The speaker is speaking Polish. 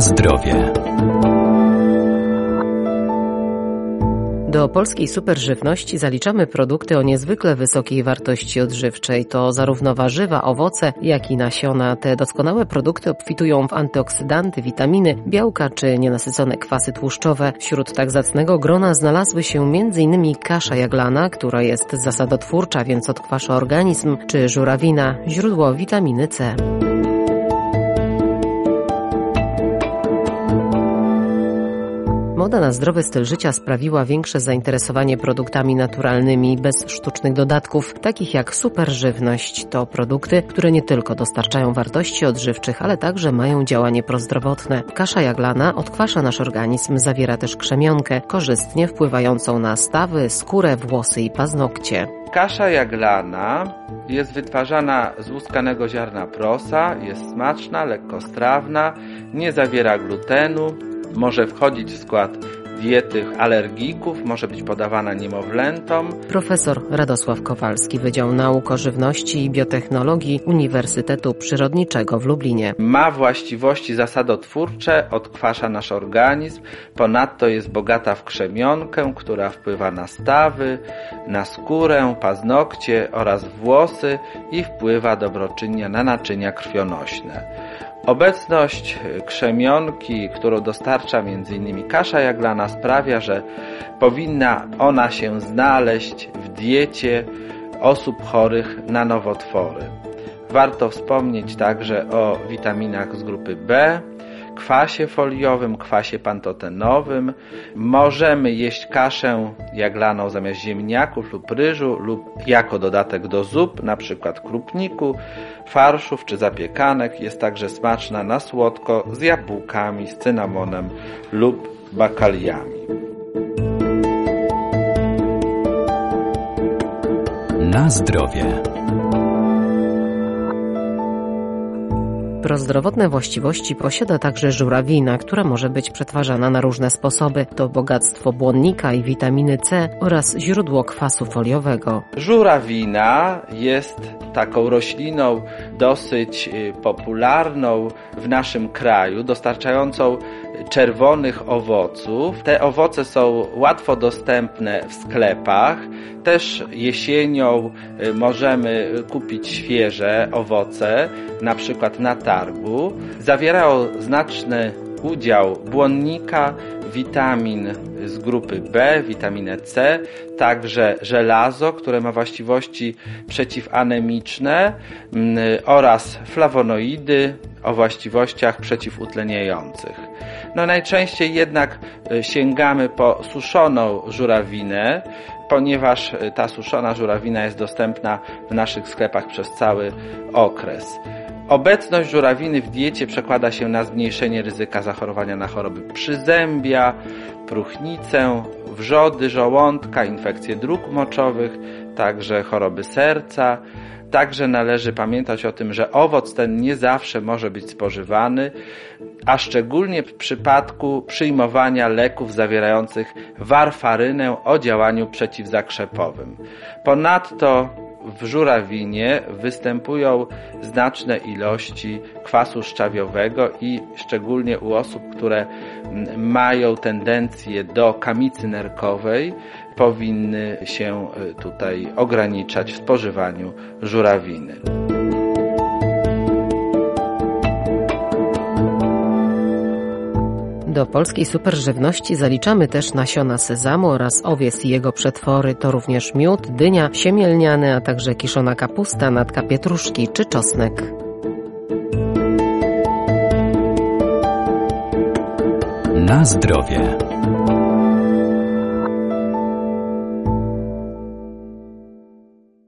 Zdrowie. Do polskiej superżywności zaliczamy produkty o niezwykle wysokiej wartości odżywczej. To zarówno warzywa, owoce, jak i nasiona. Te doskonałe produkty obfitują w antyoksydanty, witaminy, białka czy nienasycone kwasy tłuszczowe. Wśród tak zacnego grona znalazły się m.in. kasza jaglana, która jest zasadotwórcza, więc odkwasza organizm, czy żurawina, źródło witaminy C. Moda na zdrowy styl życia sprawiła większe zainteresowanie produktami naturalnymi bez sztucznych dodatków, takich jak superżywność. To produkty, które nie tylko dostarczają wartości odżywczych, ale także mają działanie prozdrowotne. Kasza jaglana odkwasza nasz organizm, zawiera też krzemionkę, korzystnie wpływającą na stawy, skórę, włosy i paznokcie. Kasza jaglana jest wytwarzana z łuskanego ziarna prosa, jest smaczna, lekkostrawna, nie zawiera glutenu, może wchodzić w skład diety alergików, może być podawana niemowlętom. Profesor Radosław Kowalski, Wydział Nauk o Żywności i Biotechnologii Uniwersytetu Przyrodniczego w Lublinie. Ma właściwości zasadotwórcze, odkwasza nasz organizm, ponadto jest bogata w krzemionkę, która wpływa na stawy, na skórę, paznokcie oraz włosy i wpływa dobroczynnie na naczynia krwionośne. Obecność krzemionki, którą dostarcza m.in. kasza jaglana sprawia, że powinna ona się znaleźć w diecie osób chorych na nowotwory. Warto wspomnieć także o witaminach z grupy B, kwasie foliowym, kwasie pantotenowym. Możemy jeść kaszę jaglaną zamiast ziemniaków lub ryżu lub jako dodatek do zup, na przykład krupniku, farszów czy zapiekanek. Jest także smaczna na słodko z jabłkami, z cynamonem lub bakaliami. Na zdrowie. Prozdrowotne właściwości posiada także żurawina, która może być przetwarzana na różne sposoby. To bogactwo błonnika i witaminy C oraz źródło kwasu foliowego. Żurawina jest taką rośliną dosyć y, popularną w naszym kraju, dostarczającą czerwonych owoców. Te owoce są łatwo dostępne w sklepach. Też jesienią y, możemy kupić świeże owoce, na przykład na targu. Zawierają znaczny udział błonnika, witamin z grupy B, witaminę C, także żelazo, które ma właściwości przeciwanemiczne mm, oraz flawonoidy o właściwościach przeciwutleniających. No najczęściej jednak y, sięgamy po suszoną żurawinę, ponieważ y, ta suszona żurawina jest dostępna w naszych sklepach przez cały okres. Obecność żurawiny w diecie przekłada się na zmniejszenie ryzyka zachorowania na choroby przyzębia, próchnicę, wrzody żołądka, infekcje dróg moczowych, także choroby serca. Także należy pamiętać o tym, że owoc ten nie zawsze może być spożywany, a szczególnie w przypadku przyjmowania leków zawierających warfarynę o działaniu przeciwzakrzepowym. Ponadto w żurawinie występują znaczne ilości kwasu szczawiowego i szczególnie u osób, które mają tendencję do kamicy nerkowej, powinny się e, tutaj ograniczać w spożywaniu żurawiny. Do polskiej superżywności zaliczamy też nasiona sezamu oraz owies i jego przetwory. To również miód, dynia, siemielniany, a także kiszona kapusta, natka pietruszki czy czosnek. Na zdrowie.